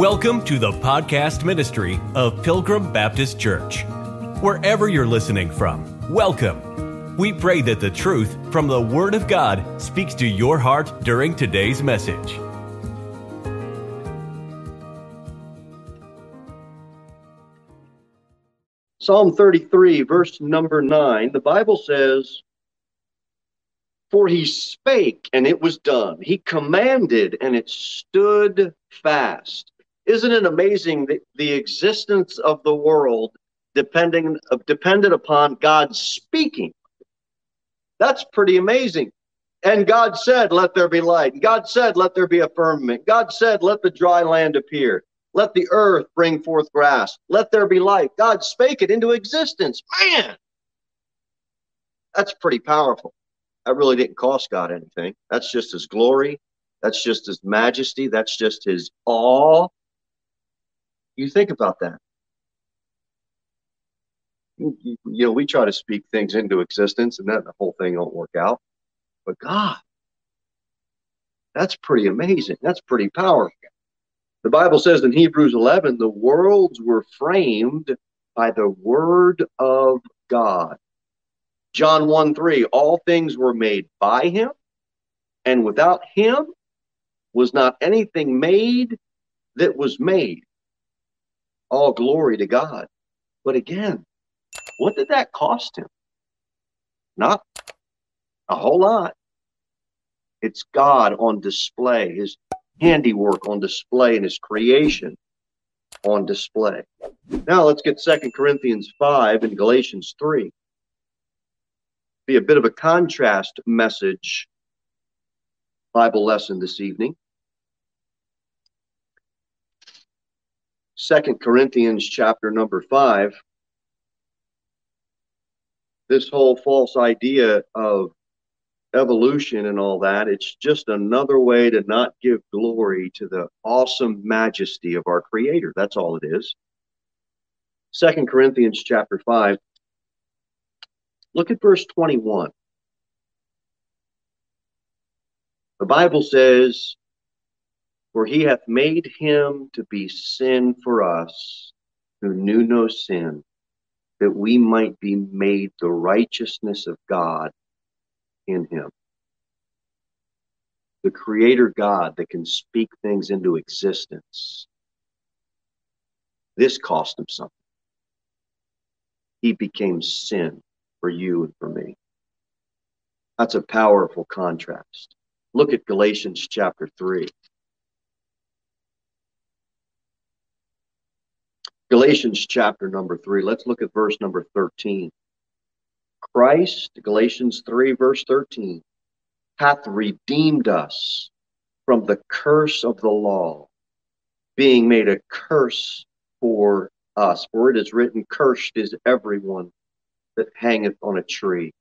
Welcome to the podcast ministry of Pilgrim Baptist Church. Wherever you're listening from, welcome. We pray that the truth from the Word of God speaks to your heart during today's message. Psalm 33, verse number 9, the Bible says, For he spake, and it was done. He commanded, and it stood fast. Isn't it amazing that the existence of the world depending depended upon God speaking? That's pretty amazing. And God said, Let there be light. God said, Let there be a firmament. God said, Let the dry land appear. Let the earth bring forth grass. Let there be light. God spake it into existence. Man, that's pretty powerful. That really didn't cost God anything. That's just his glory. That's just his majesty. That's just his awe. You think about that. You, you, know, we try to speak things into existence and then the whole thing don't work out. But God, that's pretty amazing. That's pretty powerful. The Bible says in Hebrews 11, the worlds were framed by the word of God. John 1 3, all things were made by him, and without him was not anything made that was made. All glory to God. But again, what did that cost him? Not a whole lot. It's God on display, his handiwork on display and his creation on display. Now let's get Second Corinthians 5 and Galatians 3. Be a bit of a contrast message Bible lesson this evening. Second Corinthians chapter number 5. This whole false idea of evolution and all that. It's just another way to not give glory to the awesome majesty of our Creator. That's all it is. Second Corinthians chapter 5. Look at verse 21. The Bible says, For he hath made him to be sin for us who knew no sin, that we might be made the righteousness of God in him. The creator God that can speak things into existence. This cost him something. He became sin for you and for me. That's a powerful contrast. Look at Galatians chapter 3. Galatians chapter number 3. Let's look at verse number 13. Christ, Galatians 3, verse 13, hath redeemed us from the curse of the law, being made a curse for us. For it is written, Cursed is everyone that hangeth on a tree.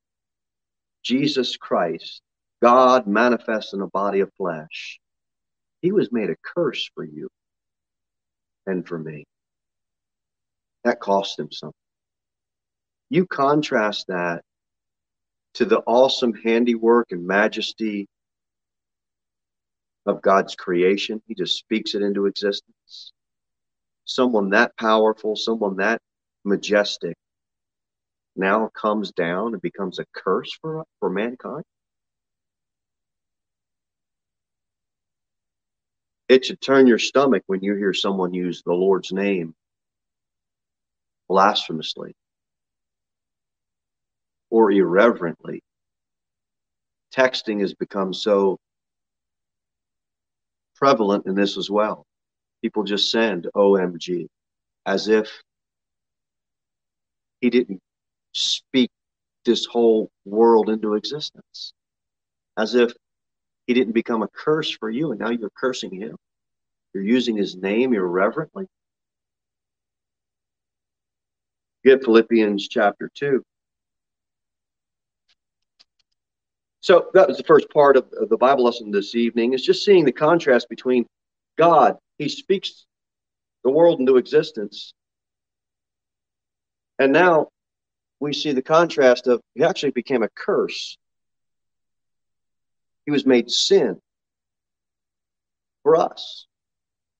Jesus Christ, God manifest in a body of flesh, he was made a curse for you and for me. That cost him something. You contrast that to the awesome handiwork and majesty of God's creation. He just speaks it into existence. Someone that powerful, someone that majestic now comes down and becomes a curse for, for mankind. It should turn your stomach when you hear someone use the Lord's name blasphemously or irreverently. Texting has become so prevalent in this as well. People just send OMG as if he didn't speak this whole world into existence, as if he didn't become a curse for you and now you're cursing him. You're using his name irreverently. Get Philippians chapter 2. So that was the first part of, the Bible lesson this evening. It's just seeing the contrast between God, He speaks the world into existence. And now we see the contrast of He actually became a curse. He was made sin for us.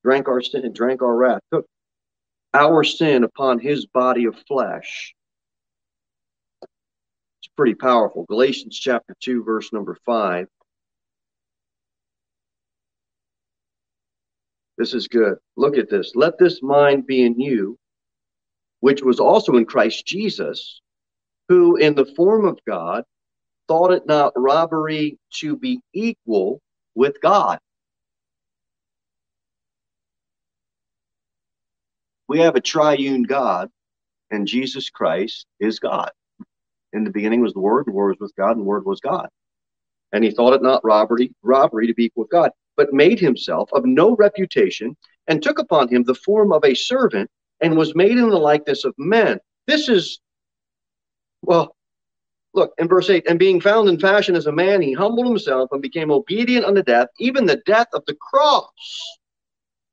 drank our sin and drank our wrath, took our sin upon his body of flesh. It's pretty powerful. Galatians chapter 2, verse number 5. This is good. Look at this. Let this mind be in you, which was also in Christ Jesus, who in the form of God thought it not robbery to be equal with God. We have a triune God, and Jesus Christ is God. In the beginning was the Word, the Word was with God, and the Word was God. And he thought it not robbery, robbery to be equal with God but made himself of no reputation, and took upon him the form of a servant, and was made in the likeness of men. This is, well, look in verse 8 and being found in fashion as a man, he humbled himself and became obedient unto death, even the death of the cross.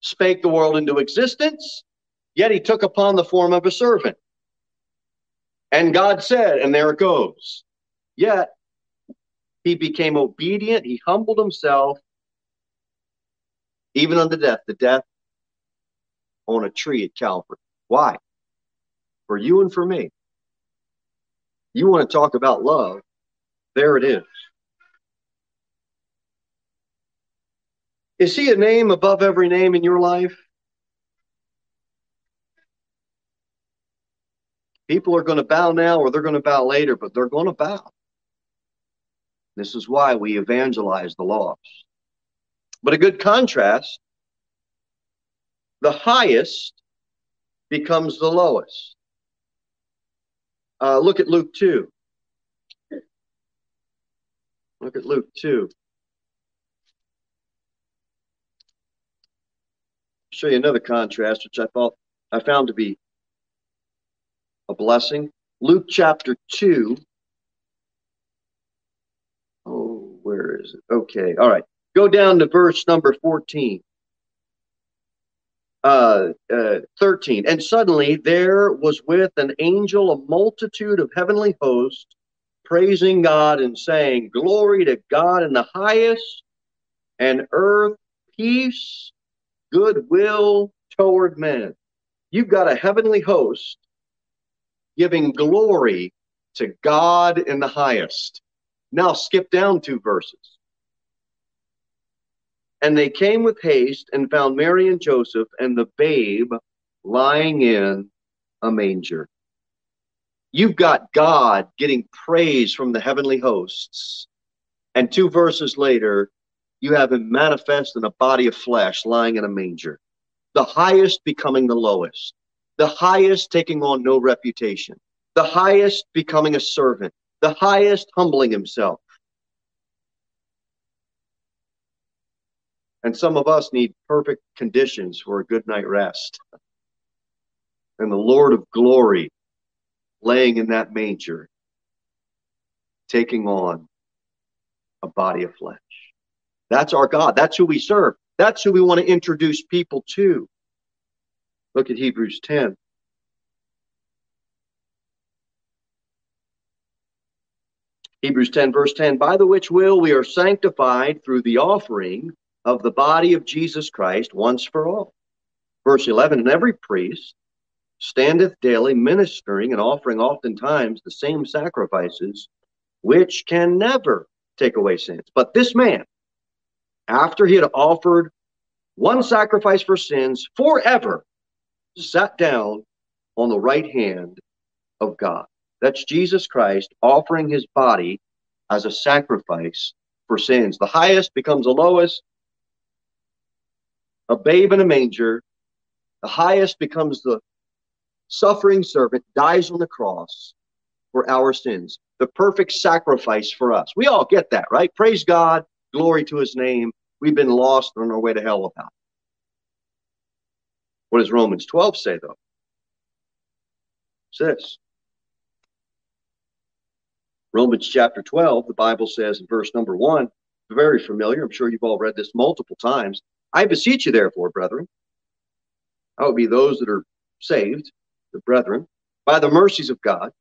spake the world into existence, yet he took upon the form of a servant. And God said, and there it goes, yet he became obedient, he humbled himself, even unto death, the death on a tree at Calvary. Why? For you and for me. You want to talk about love? There it is. Is he a name above every name in your life? People are going to bow now or they're going to bow later, but they're going to bow. This is why we evangelize the lost. But a good contrast the highest becomes the lowest. Uh, look at Luke 2. Look at Luke 2. Show you another contrast, which I thought I found to be a blessing. Luke chapter 2. Oh, where is it? Okay, all right. Go down to verse number 14. Uh, uh, 13. And suddenly there was with an angel a multitude of heavenly hosts praising God and saying, Glory to God in the highest, and earth peace, goodwill toward men. You've got a heavenly host giving glory to God in the highest. Now skip down two verses. And they came with haste and found Mary and Joseph and the babe lying in a manger. You've got God getting praise from the heavenly hosts. And two verses later, you have him manifest in a body of flesh lying in a manger. The highest becoming the lowest, the highest taking on no reputation, the highest becoming a servant, the highest humbling himself, And some of us need perfect conditions for a good night rest. And the Lord of glory laying in that manger, taking on a body of flesh. That's our God. That's who we serve. That's who we want to introduce people to. Look at Hebrews 10. Hebrews 10, verse 10 By the which will we are sanctified through the offering of the body of Jesus Christ once for all. Verse 11 And every priest standeth daily ministering and offering oftentimes the same sacrifices, which can never take away sins. But this man, after he had offered one sacrifice for sins forever, sat down on the right hand of God. That's Jesus Christ offering his body as a sacrifice for sins. The highest becomes the lowest, a babe in a manger. The highest becomes the suffering servant, dies on the cross for our sins, the perfect sacrifice for us. We all get that, right? Praise God, glory to his name. We've been lost on our way to hell without. What does Romans 12 say, though? It's this. Romans chapter 12, the Bible says in verse number one, very familiar. I'm sure you've all read this multiple times. I beseech you, therefore, brethren, that would be those that are saved, the brethren, by the mercies of God,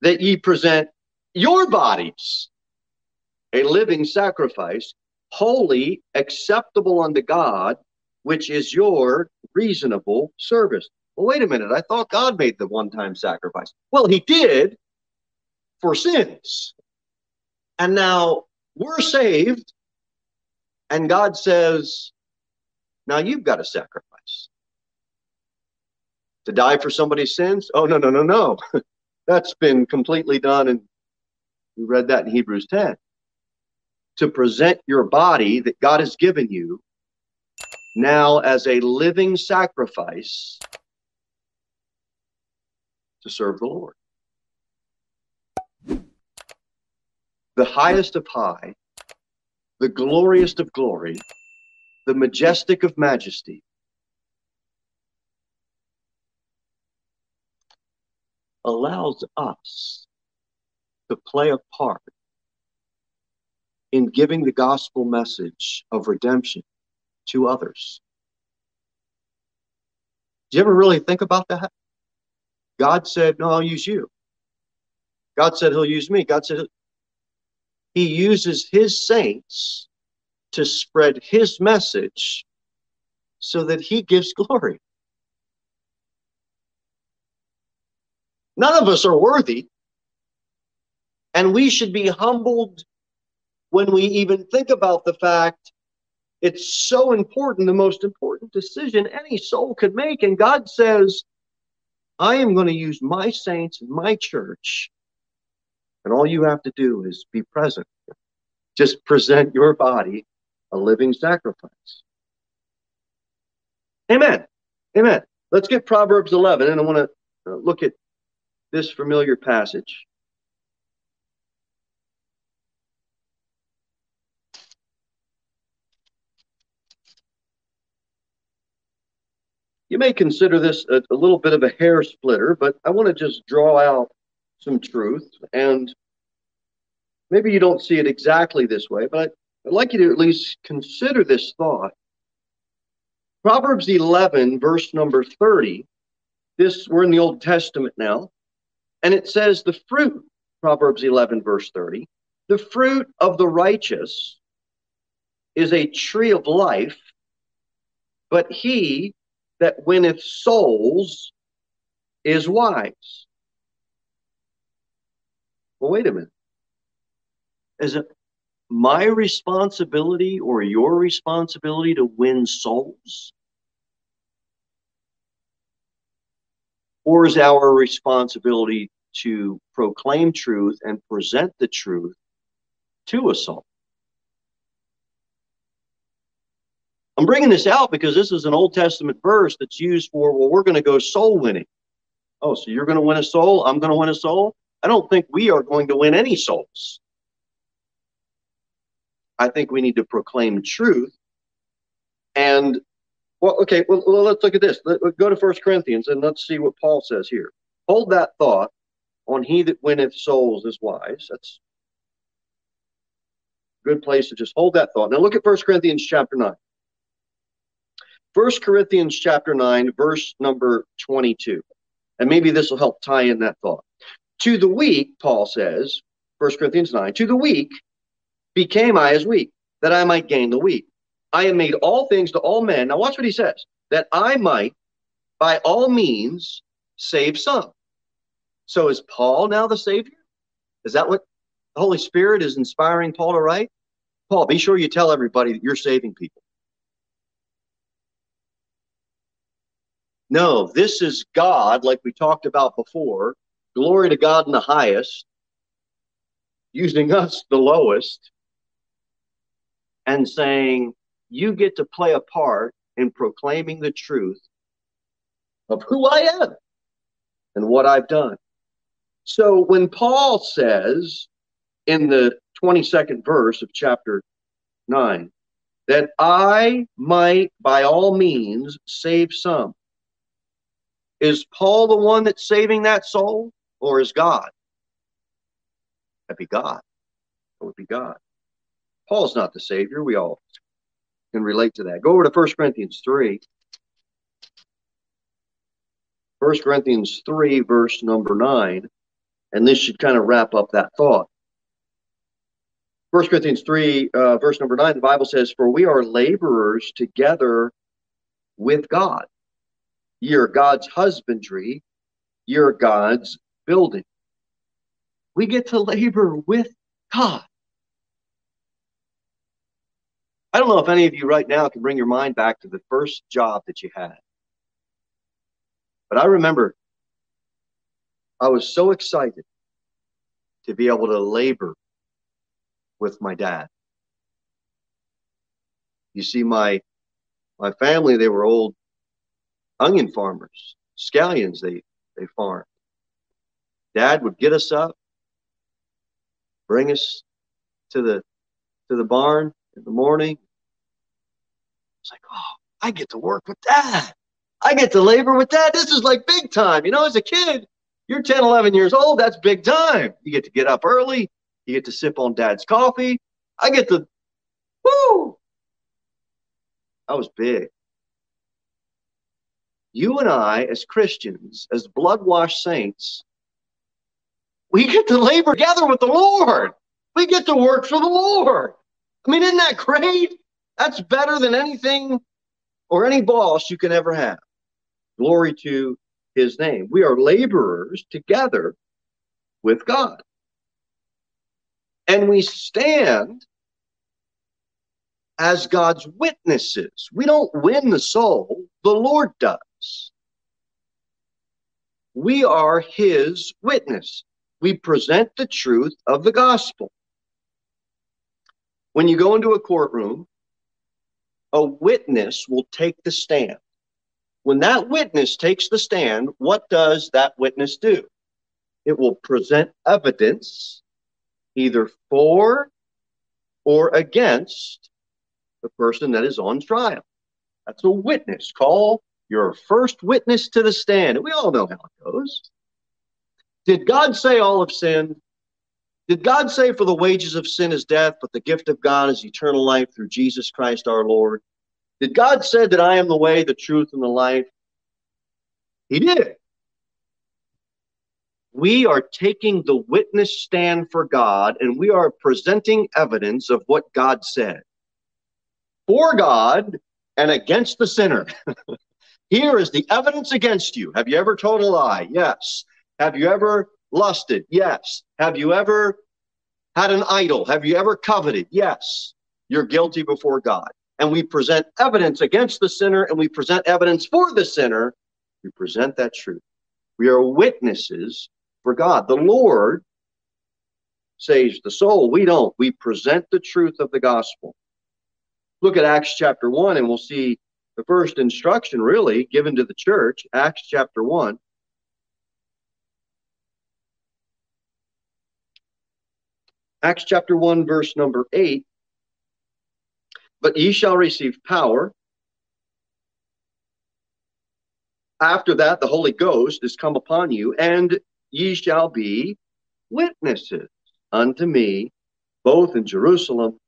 that ye present your bodies a living sacrifice, holy, acceptable unto God, which is your reasonable service. Well, wait a minute. I thought God made the one time sacrifice. Well, he did for sins. And now we're saved, and God says, now you've got a sacrifice. To die for somebody's sins? Oh, no, no, no, no. That's been completely done, and we read that in Hebrews 10. To present your body that God has given you now as a living sacrifice to serve the Lord. The highest of high, the glorious of glory, the majestic of majesty. allows us to play a part in giving the gospel message of redemption to others. Do you ever really think about that? God said, No, I'll use you. God said, He'll use me. God said, He uses His saints to spread His message so that He gives glory. None of us are worthy. And we should be humbled when we even think about the fact it's so important, the most important decision any soul could make. And God says, I am going to use my saints and my church. And all you have to do is be present. Just present your body a living sacrifice. Amen. Amen. Let's get Proverbs 11, and I want to uh, look at this familiar passage. You may consider this a, a little bit of a hair splitter, but I want to just draw out some truth. And maybe you don't see it exactly this way, but I'd like you to at least consider this thought. Proverbs 11, verse number 30. This, we're in the Old Testament now. And it says, the fruit, Proverbs 11, verse 30, the fruit of the righteous is a tree of life, but he that winneth souls is wise. Well, wait a minute. Is it my responsibility or your responsibility to win souls? Or is our responsibility to proclaim truth and present the truth to us all? I'm bringing this out because this is an Old Testament verse that's used for, well, we're going to go soul winning. Oh, so you're going to win a soul? I'm going to win a soul? I don't think we are going to win any souls. I think we need to proclaim truth. And, well, okay, well, let's look at this. Let, us go to First Corinthians and let's see what Paul says here. Hold that thought on he that winneth souls is wise. That's a good place to just hold that thought. Now look at First Corinthians chapter 9. First Corinthians chapter 9, verse number 22. And maybe this will help tie in that thought. To the weak, Paul says, First Corinthians 9, to the weak became I as weak, that I might gain the weak. I have made all things to all men. Now watch what he says, that I might by all means save some. So is Paul now the Savior? Is that what the Holy Spirit is inspiring Paul to write? Paul, be sure you tell everybody that you're saving people. No, this is God, like we talked about before. Glory to God in the highest, using us, the lowest, and saying, You get to play a part in proclaiming the truth of who I am and what I've done. So when Paul says in the 22nd verse of chapter 9, that I might by all means save some. Is Paul the one that's saving that soul, or is God? That'd be God. That would be God. Paul's not the Savior. We all can relate to that. Go over to 1 Corinthians 3. 1 Corinthians 3, verse number 9. And this should kind of wrap up that thought. 1 Corinthians 3, uh, verse number 9, the Bible says, For we are laborers together with God. You're God's husbandry, you're God's building. We get to labor with God. I don't know if any of you right now can bring your mind back to the first job that you had. But I remember I was so excited to be able to labor with my dad. You see, my my family, they were old onion farmers, scallions they, they farmed. Dad would get us up, bring us to the to the barn in the morning. It's like, oh, I get to work with dad. I get to labor with that. This is like big time. You know, as a kid, you're 10, 11 years old. That's big time. You get to get up early. You get to sip on dad's coffee. I get to, woo! That was big. You and I, as Christians, as blood washed saints, we get to labor together with the Lord. We get to work for the Lord. I mean, isn't that great? That's better than anything or any boss you can ever have. Glory to his name. We are laborers together with God. And we stand as God's witnesses. We don't win the soul, the Lord does. We are his witness. We present the truth of the gospel. When you go into a courtroom, a witness will take the stand. When that witness takes the stand, what does that witness do? It will present evidence either for or against the person that is on trial. That's a witness. Call your first witness to the stand. And we all know how it goes. Did God say all have sinned? Did God say for the wages of sin is death, but the gift of God is eternal life through Jesus Christ our Lord? Did God say that I am the way, the truth, and the life? He did. We are taking the witness stand for God and we are presenting evidence of what God said for God and against the sinner. Here is the evidence against you. Have you ever told a lie? Yes. Have you ever lusted? Yes. Have you ever had an idol? Have you ever coveted? Yes. You're guilty before God and we present evidence against the sinner and we present evidence for the sinner, we present that truth. We are witnesses for God. The Lord saves the soul. We don't. We present the truth of the gospel. Look at Acts chapter 1, and we'll see the first instruction really given to the church. Acts chapter 1. Acts chapter 1, verse number 8. But ye shall receive power. After that, the Holy Ghost is come upon you, and ye shall be witnesses unto me, both in Jerusalem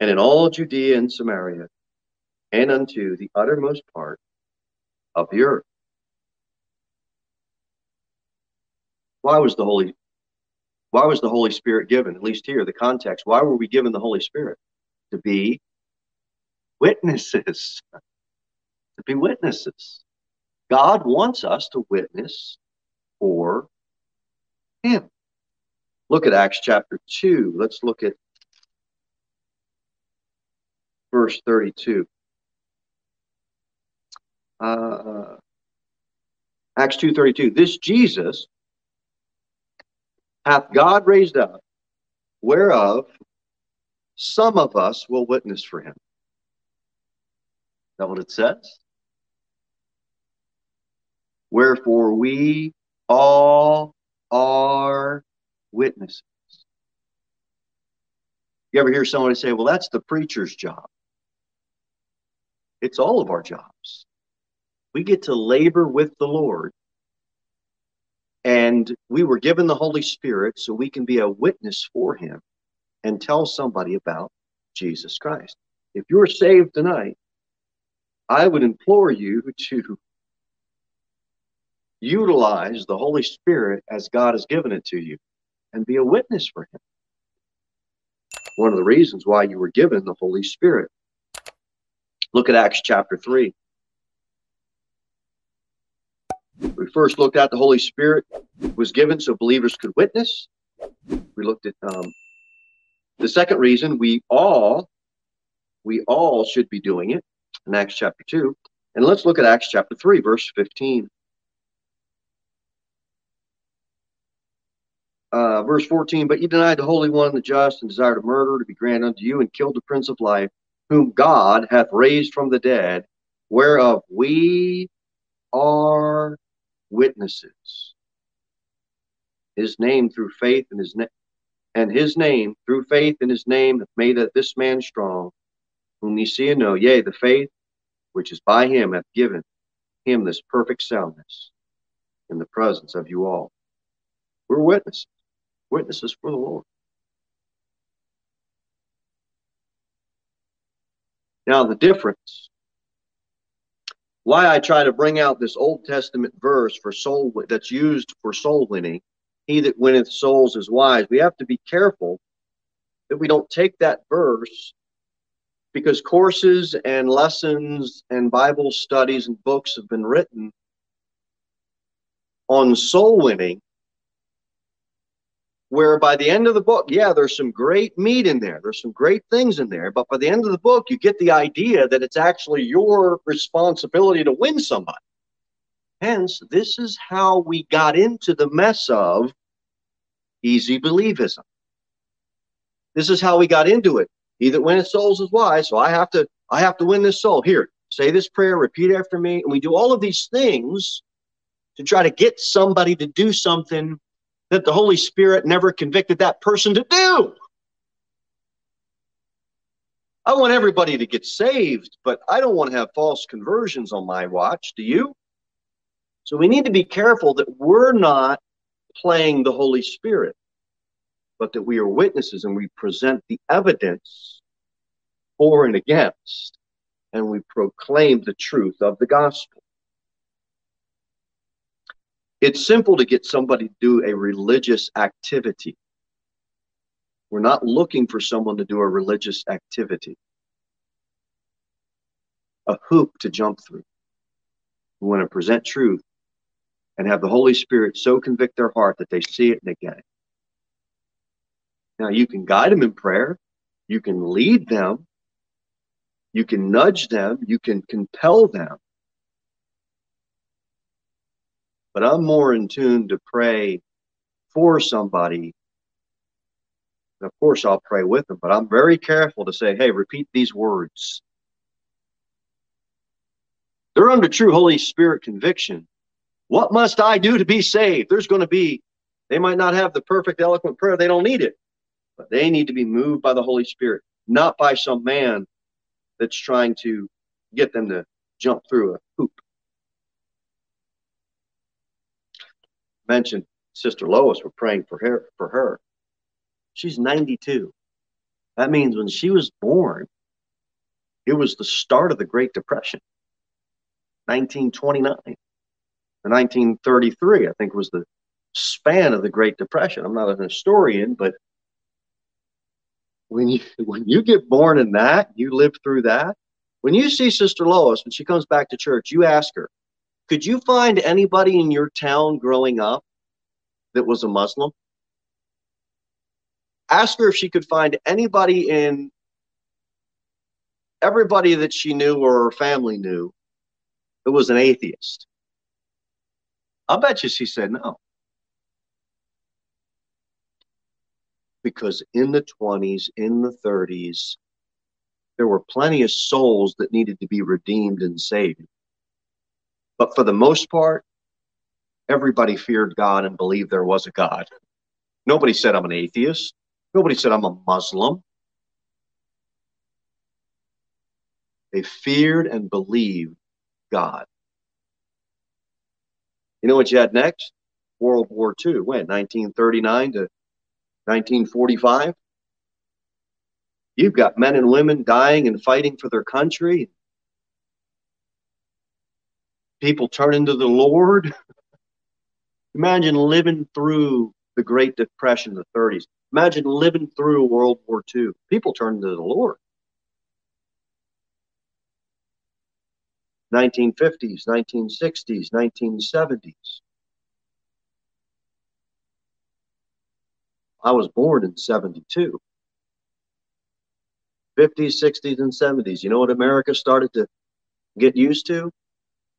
and in all Judea and Samaria, and unto the uttermost part of the earth. Why was the Holy why was the Holy Spirit given? At least here, the context. Why were we given the Holy Spirit? To be witnesses. to be witnesses. God wants us to witness for Him. Look at Acts chapter 2. Let's look at verse 32. Uh, Acts 2.32. This Jesus hath God raised up, whereof some of us will witness for him Is that what it says? Wherefore we all are witnesses. You ever hear somebody say, well, that's the preacher's job? It's all of our jobs. We get to labor with the Lord. And we were given the Holy Spirit so we can be a witness for Him and tell somebody about Jesus Christ. If you're saved tonight, I would implore you to utilize the Holy Spirit as God has given it to you and be a witness for Him. One of the reasons why you were given the Holy Spirit. Look at Acts chapter 3. We first looked at the Holy Spirit was given so believers could witness. We looked at um, the second reason we all we all should be doing it in Acts chapter 2. And let's look at Acts chapter 3, verse 15. Uh, verse 14, but you denied the Holy One, the just, and desired a murder to be granted unto you, and killed the Prince of Life, whom God hath raised from the dead, whereof we are witnesses. His name through faith in his name, and his name through faith in his name hath made this man strong, whom ye see and know, yea, the faith which is by him hath given him this perfect soundness in the presence of you all. We're witnesses, witnesses for the Lord. Now, the difference, why I try to bring out this Old Testament verse for soul that's used for soul winning, he that winneth souls is wise. We have to be careful that we don't take that verse because courses and lessons and Bible studies and books have been written on soul winning, where by the end of the book, yeah, there's some great meat in there, there's some great things in there, but by the end of the book, you get the idea that it's actually your responsibility to win somebody. Hence, this is how we got into the mess of easy believism. This is how we got into it. He that winneth souls is wise. So I have to, I have to win this soul. Here, say this prayer, repeat after me. And we do all of these things to try to get somebody to do something that the Holy Spirit never convicted that person to do. I want everybody to get saved, but I don't want to have false conversions on my watch. Do you? So we need to be careful that we're not playing the Holy Spirit but that we are witnesses and we present the evidence for and against, and we proclaim the truth of the gospel. It's simple to get somebody to do a religious activity. We're not looking for someone to do a religious activity, a hoop to jump through. We want to present truth and have the Holy Spirit so convict their heart that they see it and they get it. Now, you can guide them in prayer, you can lead them, you can nudge them, you can compel them. But I'm more in tune to pray for somebody. And of course, I'll pray with them, but I'm very careful to say, hey, repeat these words. They're under true Holy Spirit conviction. What must I do to be saved? There's going to be, they might not have the perfect, eloquent prayer. They don't need it. But they need to be moved by the Holy Spirit, not by some man that's trying to get them to jump through a hoop. Mentioned Sister Lois, we're praying for her for her. She's 92. That means when she was born, it was the start of the Great Depression. 1929 1933, I think, was the span of the Great Depression. I'm not an historian, but when you when you get born in that, you live through that. When you see Sister Lois when she comes back to church, you ask her, "Could you find anybody in your town growing up that was a Muslim?" Ask her if she could find anybody in everybody that she knew or her family knew that was an atheist. I'll bet you she said no. because in the 20s, in the 30s, there were plenty of souls that needed to be redeemed and saved. But for the most part, everybody feared God and believed there was a God. Nobody said I'm an atheist. Nobody said I'm a Muslim. They feared and believed God. You know what you had next? World War II. When? 1939 to 1945? You've got men and women dying and fighting for their country. People turning to the Lord. Imagine living through the Great Depression, in the 30s. Imagine living through World War II. People turning to the Lord. 1950s, 1960s, 1970s. I was born in 72. 50s, 60s, and 70s. You know what America started to get used to?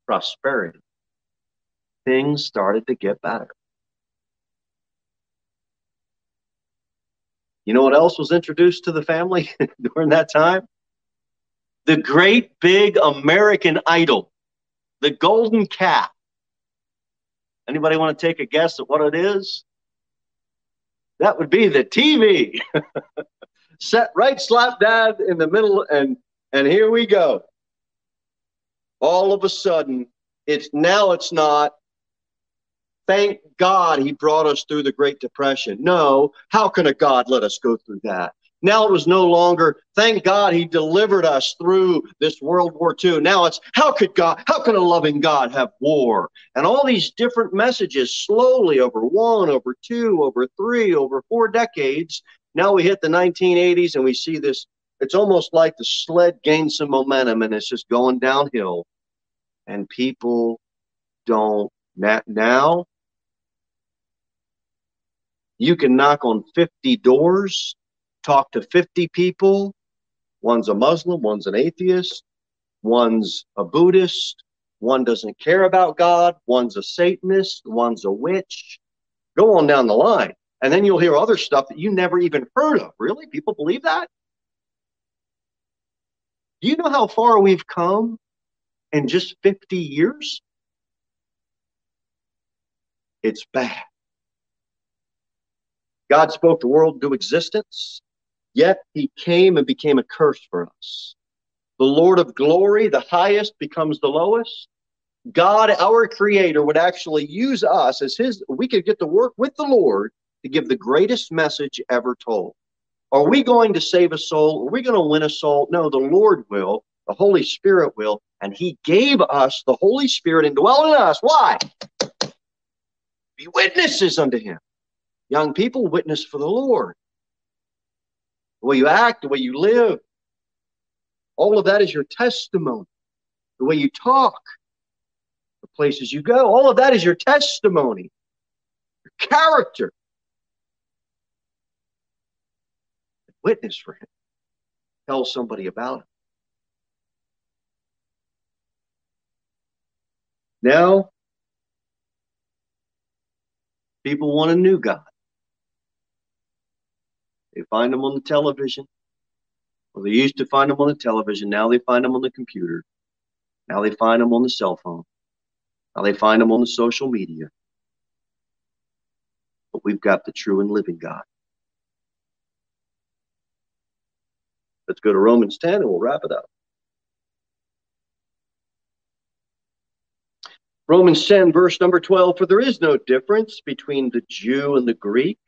Prosperity. Things started to get better. You know what else was introduced to the family during that time? The great big American idol, the golden calf. Anybody want to take a guess at what it is? That would be the TV. Set right slap dab in the middle, and and here we go. All of a sudden, it's now it's not. Thank God he brought us through the Great Depression. No, how can a God let us go through that? Now it was no longer, thank God he delivered us through this World War II. Now it's, how could God, how can a loving God have war? And all these different messages slowly over one, over two, over three, over four decades. Now we hit the 1980s and we see this. It's almost like the sled gained some momentum and it's just going downhill. And people don't, now you can knock on 50 doors talk to 50 people. One's a Muslim, one's an atheist, one's a Buddhist, one doesn't care about God, one's a Satanist, one's a witch. Go on down the line. And then you'll hear other stuff that you never even heard of. Really? People believe that? Do you know how far we've come in just 50 years? It's bad. God spoke the world to existence. Yet he came and became a curse for us. The Lord of glory, the highest, becomes the lowest. God, our creator, would actually use us as his, we could get to work with the Lord to give the greatest message ever told. Are we going to save a soul? Are we going to win a soul? No, the Lord will, the Holy Spirit will, and he gave us the Holy Spirit and dwell in us. Why? Be witnesses unto him. Young people, witness for the Lord the way you act, the way you live. All of that is your testimony. The way you talk, the places you go, all of that is your testimony, your character. Witness for him. Tell somebody about it. Now, people want a new God. They find them on the television. Well, they used to find them on the television. Now they find them on the computer. Now they find them on the cell phone. Now they find them on the social media. But we've got the true and living God. Let's go to Romans 10 and we'll wrap it up. Romans 10, verse number 12 For there is no difference between the Jew and the Greek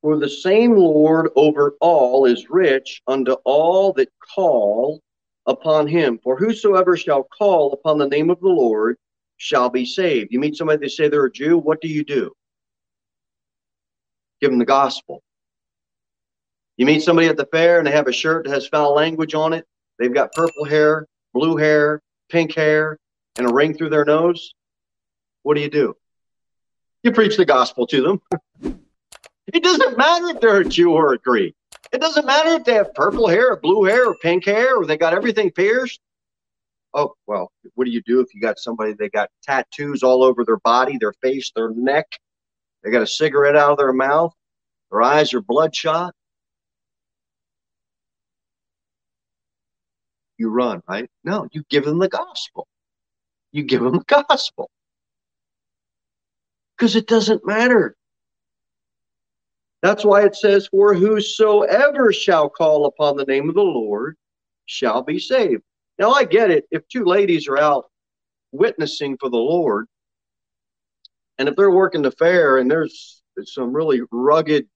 for the same Lord over all is rich unto all that call upon him. For whosoever shall call upon the name of the Lord shall be saved. You meet somebody, they say they're a Jew, what do you do? Give them the gospel. You meet somebody at the fair and they have a shirt that has foul language on it. They've got purple hair, blue hair, pink hair, and a ring through their nose. What do you do? You preach the gospel to them. It doesn't matter if they're a Jew or a Greek. It doesn't matter if they have purple hair or blue hair or pink hair or they got everything pierced. Oh, well, what do you do if you got somebody they got tattoos all over their body, their face, their neck? They got a cigarette out of their mouth, their eyes are bloodshot. You run, right? No, you give them the gospel. You give them the gospel. Because it doesn't matter that's why it says, For whosoever shall call upon the name of the Lord shall be saved. Now, I get it. If two ladies are out witnessing for the Lord, and if they're working the fair and there's some really rugged,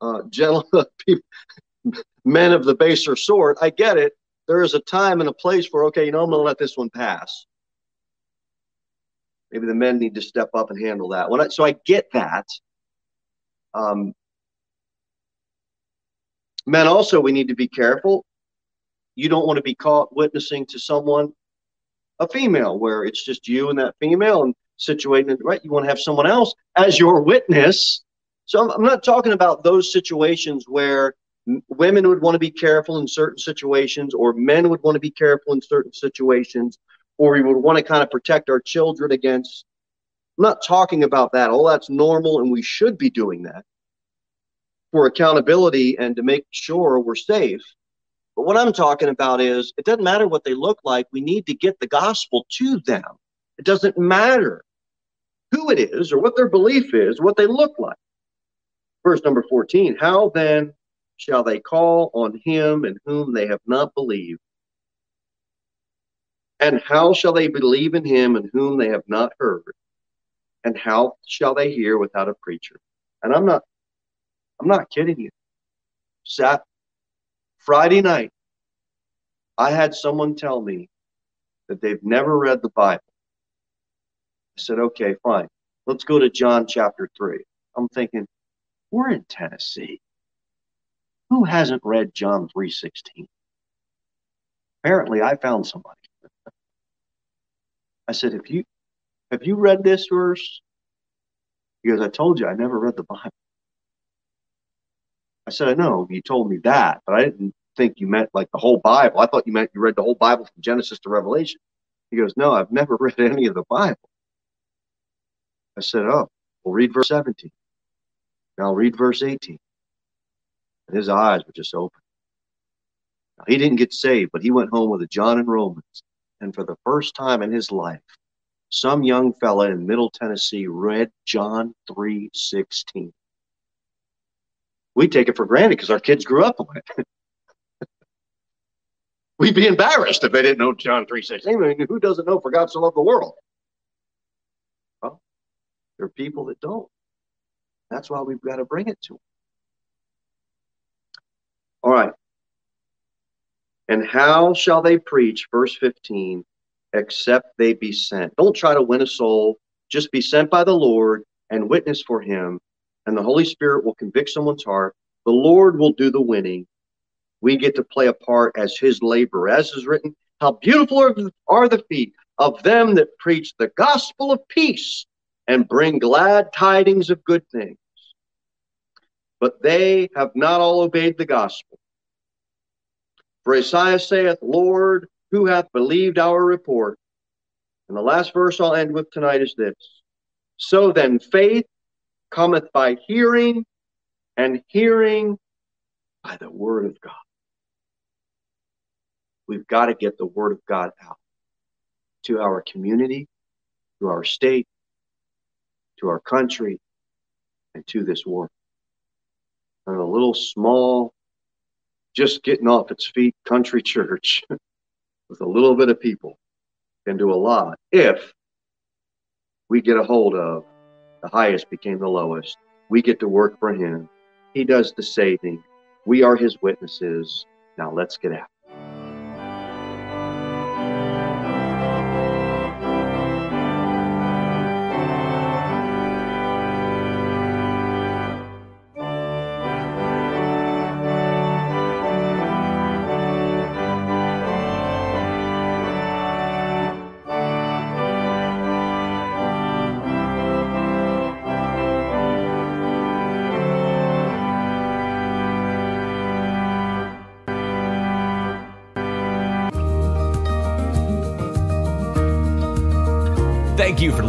uh, gentlemen, men of the baser sort, I get it. There is a time and a place for, okay, you know, I'm going to let this one pass. Maybe the men need to step up and handle that. I, so I get that. Um, men also, we need to be careful. You don't want to be caught witnessing to someone, a female, where it's just you and that female and situating it right. You want to have someone else as your witness. So I'm not talking about those situations where women would want to be careful in certain situations, or men would want to be careful in certain situations, or we would want to kind of protect our children against. I'm not talking about that. All that's normal, and we should be doing that for accountability and to make sure we're safe. But what I'm talking about is it doesn't matter what they look like. We need to get the gospel to them. It doesn't matter who it is or what their belief is, what they look like. Verse number 14 How then shall they call on him in whom they have not believed? And how shall they believe in him in whom they have not heard? And how shall they hear without a preacher? And I'm not I'm not kidding you. Sat Friday night, I had someone tell me that they've never read the Bible. I said, okay, fine. Let's go to John chapter 3. I'm thinking, we're in Tennessee. Who hasn't read John 3:16? Apparently, I found somebody. I said, "Have you have you read this verse?" Because I told you I never read the Bible. I said, "I know you told me that, but I didn't think you meant like the whole Bible. I thought you meant you read the whole Bible from Genesis to Revelation." He goes, "No, I've never read any of the Bible." I said, "Oh, well, read verse 17. Now read verse 18." And his eyes were just open. Now, he didn't get saved, but he went home with a John and Romans. And for the first time in his life, some young fella in Middle Tennessee read John 3:16. We take it for granted because our kids grew up on it. We'd be embarrassed if they didn't know John 3:16. I mean, who doesn't know for God so loved the world? Well, there are people that don't. That's why we've got to bring it to them. All right. And how shall they preach, verse 15, except they be sent? Don't try to win a soul. Just be sent by the Lord and witness for him, and the Holy Spirit will convict someone's heart. The Lord will do the winning. We get to play a part as his laborer. As is written, how beautiful are the feet of them that preach the gospel of peace and bring glad tidings of good things but they have not all obeyed the gospel. For Isaiah saith, Lord, who hath believed our report? And the last verse I'll end with tonight is this So then faith cometh by hearing, and hearing by the word of God. We've got to get the word of God out to our community, to our state, to our country, and to this world and a little small, just getting off its feet country church with a little bit of people can do a lot if we get a hold of the highest became the lowest. We get to work for him. He does the saving. We are his witnesses. Now let's get out.